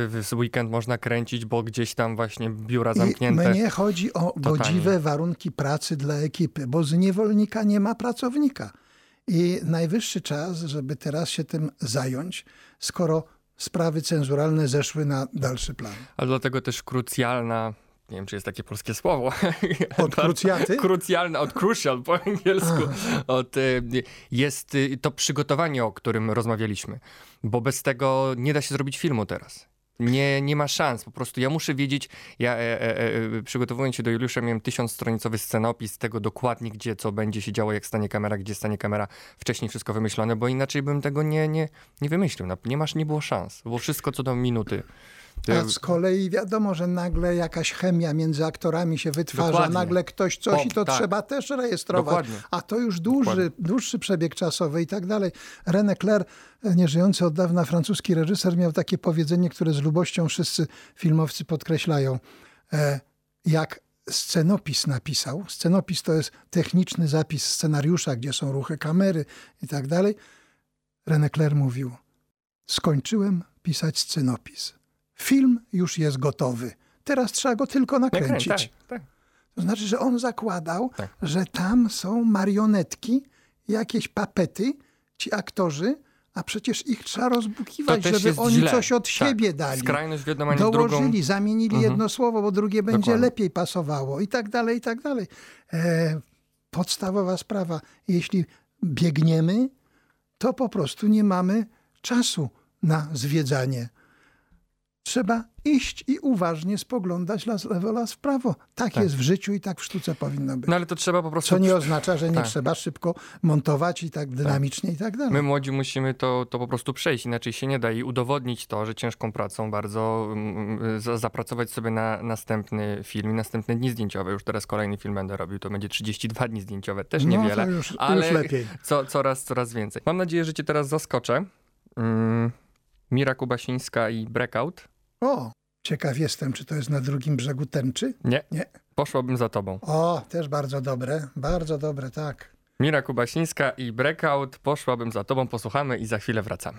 w weekend można kręcić, bo gdzieś tam właśnie biura zamknięte. I mnie chodzi o Totalnie. godziwe warunki pracy dla ekipy, bo z niewolnika nie ma pracownika. I najwyższy czas, żeby teraz się tym zająć, skoro sprawy cenzuralne zeszły na dalszy plan. A dlatego też krucjalna nie wiem, czy jest takie polskie słowo. Od krucjaty? Krucjalna, od crucial po angielsku. Od, y, jest y, to przygotowanie, o którym rozmawialiśmy. Bo bez tego nie da się zrobić filmu teraz. Nie, nie ma szans, po prostu ja muszę wiedzieć, ja e, e, e, przygotowując się do Juliusza miałem tysiącstronicowy scenopis tego dokładnie, gdzie co będzie się działo, jak stanie kamera, gdzie stanie kamera, wcześniej wszystko wymyślone, bo inaczej bym tego nie, nie, nie wymyślił, nie masz, nie było szans, było wszystko co do minuty. A z kolei wiadomo, że nagle jakaś chemia między aktorami się wytwarza, Dokładnie. nagle ktoś coś i to tak. trzeba też rejestrować. Dokładnie. A to już dłuższy, dłuższy przebieg czasowy i tak dalej. René Clair, nieżyjący od dawna francuski reżyser, miał takie powiedzenie, które z lubością wszyscy filmowcy podkreślają. E, jak scenopis napisał, scenopis to jest techniczny zapis scenariusza, gdzie są ruchy kamery i tak dalej. René Clair mówił, skończyłem pisać scenopis Film już jest gotowy. Teraz trzeba go tylko nakręcić. Tak, tak. To znaczy, że on zakładał, tak. że tam są marionetki, jakieś papety, ci aktorzy, a przecież ich trzeba rozbukiwać, żeby oni źle. coś od tak. siebie dali. Skrajność w jedną, Dołożyli, drugą. zamienili mhm. jedno słowo, bo drugie będzie Dokładnie. lepiej pasowało i tak dalej, i tak dalej. E, podstawowa sprawa. Jeśli biegniemy, to po prostu nie mamy czasu na zwiedzanie trzeba iść i uważnie spoglądać las lewo, las w prawo. Tak, tak, jest w życiu i tak w sztuce powinno być. No ale to trzeba po prostu... Co nie oznacza, że nie tak. trzeba szybko montować i tak dynamicznie tak. i tak dalej. My młodzi musimy to, to po prostu przejść, inaczej się nie da i udowodnić to, że ciężką pracą bardzo mm, mm, zapracować sobie na następny film i następne dni zdjęciowe. Już teraz kolejny film będę robił, to będzie 32 dni zdjęciowe, też no, niewiele, to już, to ale już lepiej. Co, coraz, coraz więcej. Mam nadzieję, że cię teraz zaskoczę. Mm, Mira Kubasińska i Breakout o, ciekaw jestem, czy to jest na drugim brzegu tęczy? Nie. Nie. Poszłabym za tobą. O, też bardzo dobre, bardzo dobre, tak. Mira Kubasińska i Breakout. Poszłabym za tobą, posłuchamy i za chwilę wracamy.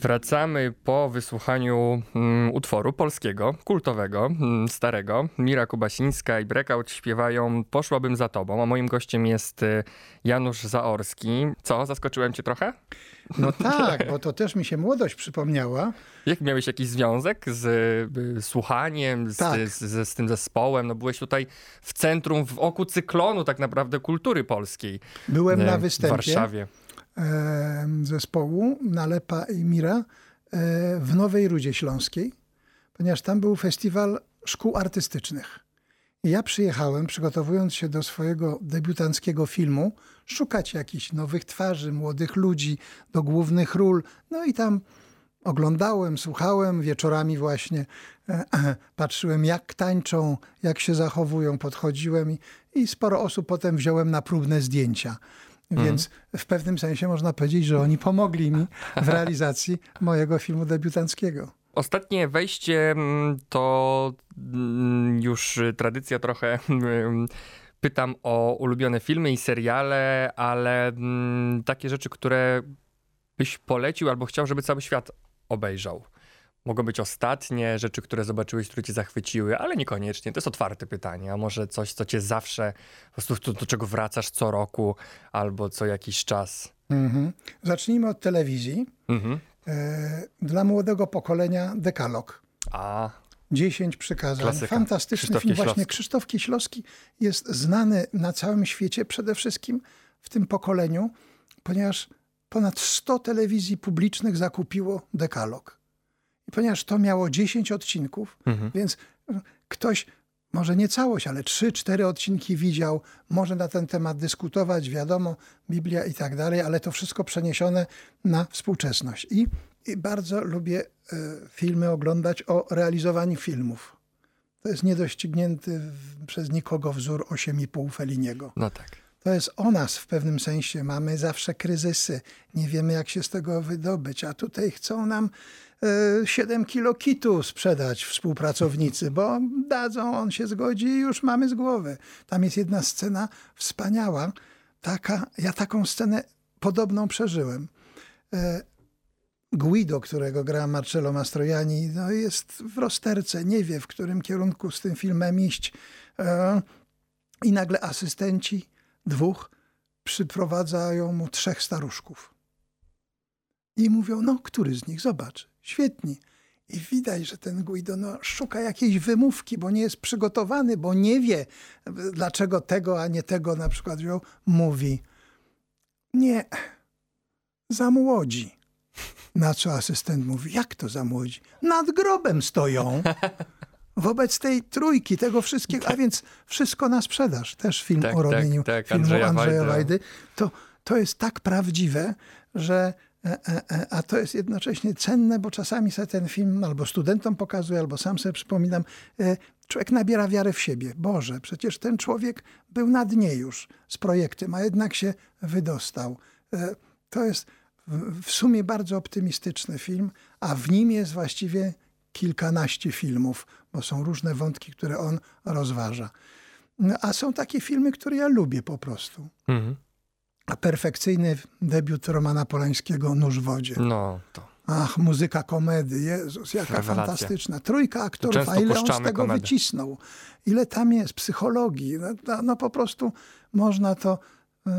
Wracamy po wysłuchaniu mm, utworu polskiego, kultowego, mm, starego. Mira Kubasińska i Breakout śpiewają Poszłabym za tobą, a moim gościem jest y, Janusz Zaorski. Co, zaskoczyłem cię trochę? No tak, bo to też mi się młodość przypomniała. Jak miałeś jakiś związek z y, słuchaniem, z, tak. z, z, z, tym zespołem? No byłeś tutaj w centrum, w oku cyklonu tak naprawdę kultury polskiej. Byłem na występie. W Warszawie zespołu Nalepa i Mira e, w Nowej Rudzie Śląskiej, ponieważ tam był festiwal szkół artystycznych. I ja przyjechałem, przygotowując się do swojego debiutanckiego filmu, szukać jakichś nowych twarzy, młodych ludzi do głównych ról. No i tam oglądałem, słuchałem, wieczorami właśnie e, patrzyłem, jak tańczą, jak się zachowują, podchodziłem i, i sporo osób potem wziąłem na próbne zdjęcia. Mhm. Więc w pewnym sensie można powiedzieć, że oni pomogli mi w realizacji mojego filmu debiutanckiego. Ostatnie wejście mm, to mm, już tradycja trochę. Mm, pytam o ulubione filmy i seriale, ale takie rzeczy, które byś polecił albo chciał, żeby cały świat obejrzał. Mogą być ostatnie rzeczy, które zobaczyłeś, które cię zachwyciły, ale niekoniecznie. To jest otwarte pytanie. A może coś, co cię zawsze, po prostu do, do czego wracasz co roku albo co jakiś czas? Mhm. Zacznijmy od telewizji. Mhm. E, dla młodego pokolenia dekalog. A. Dziesięć przykazań. Klasyka. Fantastyczny Krzysztof film. Właśnie Krzysztof Kieślowski jest znany na całym świecie, przede wszystkim w tym pokoleniu, ponieważ ponad 100 telewizji publicznych zakupiło dekalog ponieważ to miało 10 odcinków, mhm. więc ktoś może nie całość, ale 3-4 odcinki widział, może na ten temat dyskutować, wiadomo, Biblia i tak dalej, ale to wszystko przeniesione na współczesność. I, i bardzo lubię y, filmy oglądać o realizowaniu filmów. To jest niedoścignięty przez nikogo wzór 8,5 Feliniego. No tak. To jest o nas w pewnym sensie. Mamy zawsze kryzysy. Nie wiemy, jak się z tego wydobyć. A tutaj chcą nam 7 kilo kitu sprzedać współpracownicy, bo dadzą, on się zgodzi i już mamy z głowy. Tam jest jedna scena wspaniała. Taka, ja taką scenę podobną przeżyłem. E, Guido, którego gra Marcello Mastrojani, no jest w rozterce, nie wie, w którym kierunku z tym filmem iść. E, I nagle asystenci dwóch przyprowadzają mu trzech staruszków. I mówią, no, który z nich? Zobacz świetni. I widać, że ten Guido no, szuka jakiejś wymówki, bo nie jest przygotowany, bo nie wie, dlaczego tego, a nie tego na przykład wziął. Mówi, nie, za młodzi. Na co asystent mówi, jak to za młodzi? Nad grobem stoją. Wobec tej trójki, tego wszystkiego, a więc wszystko na sprzedaż. Też film tak, o robieniu tak, tak. filmu Andrzeja, Andrzeja Wajdy. To, to jest tak prawdziwe, że a to jest jednocześnie cenne, bo czasami sobie ten film albo studentom pokazuję, albo sam sobie przypominam. Człowiek nabiera wiarę w siebie. Boże, przecież ten człowiek był na dnie już z projektem, a jednak się wydostał. To jest w sumie bardzo optymistyczny film, a w nim jest właściwie kilkanaście filmów, bo są różne wątki, które on rozważa. No, a są takie filmy, które ja lubię po prostu. Mhm perfekcyjny debiut Romana Polańskiego Nóż w wodzie. No, to. Ach, muzyka komedy, Jezus, jaka Rewelacja. fantastyczna. Trójka aktorów, a ile on z tego komedy. wycisnął. Ile tam jest psychologii. No, no po prostu można to y,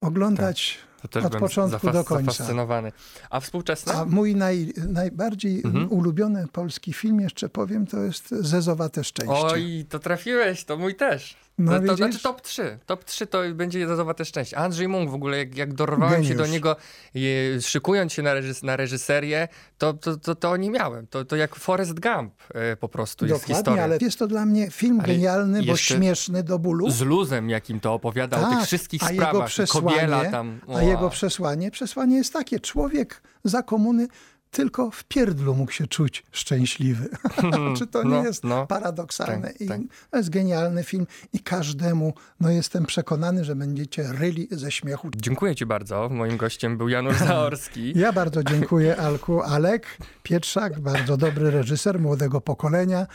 oglądać tak. od początku do końca. Zafascynowany. A współczesny? A mój naj, najbardziej mhm. ulubiony polski film, jeszcze powiem, to jest Zezowate Szczęście. Oj, to trafiłeś, to mój też. No, to, to znaczy top 3. Top 3 to będzie zazowate szczęście. Andrzej Mung w ogóle, jak, jak dorwałem Geniusz. się do niego, je, szykując się na, reżys na reżyserię, to, to, to, to nie miałem. To, to jak Forrest Gump e, po prostu Dokładnie, jest historia. ale jest to dla mnie film ale genialny, bo śmieszny do bólu. Z luzem, jakim to opowiada tak, o tych tak, wszystkich a sprawach. Jego przesłanie, tam, a jego przesłanie, przesłanie jest takie. Człowiek za komuny tylko w pierdlu mógł się czuć szczęśliwy. Czy to nie no, jest no, paradoksalne? Tak, I tak. To jest genialny film i każdemu, no jestem przekonany, że będziecie ryli ze śmiechu. Dziękuję ci bardzo. Moim gościem był Janusz Zaorski. ja bardzo dziękuję Alku. Alek Pietrzak, bardzo dobry reżyser młodego pokolenia.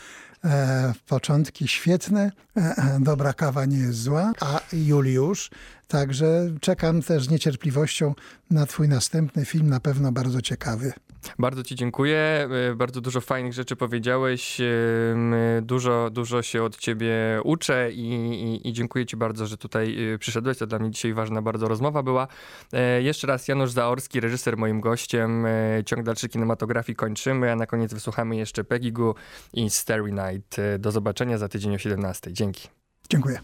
E, początki świetne, e, dobra kawa nie jest zła, a Juliusz, także czekam też z niecierpliwością na twój następny film, na pewno bardzo ciekawy. Bardzo Ci dziękuję. E, bardzo dużo fajnych rzeczy powiedziałeś. Dużo, dużo się od Ciebie uczę i, i, i, dziękuję Ci bardzo, że tutaj przyszedłeś. To dla mnie dzisiaj ważna bardzo rozmowa była. Jeszcze raz Janusz Zaorski, reżyser moim gościem. Ciąg dalszy kinematografii kończymy, a na koniec wysłuchamy jeszcze Peggy Goo i Starry Night. Do zobaczenia za tydzień o 17. Dzięki. Dziękuję.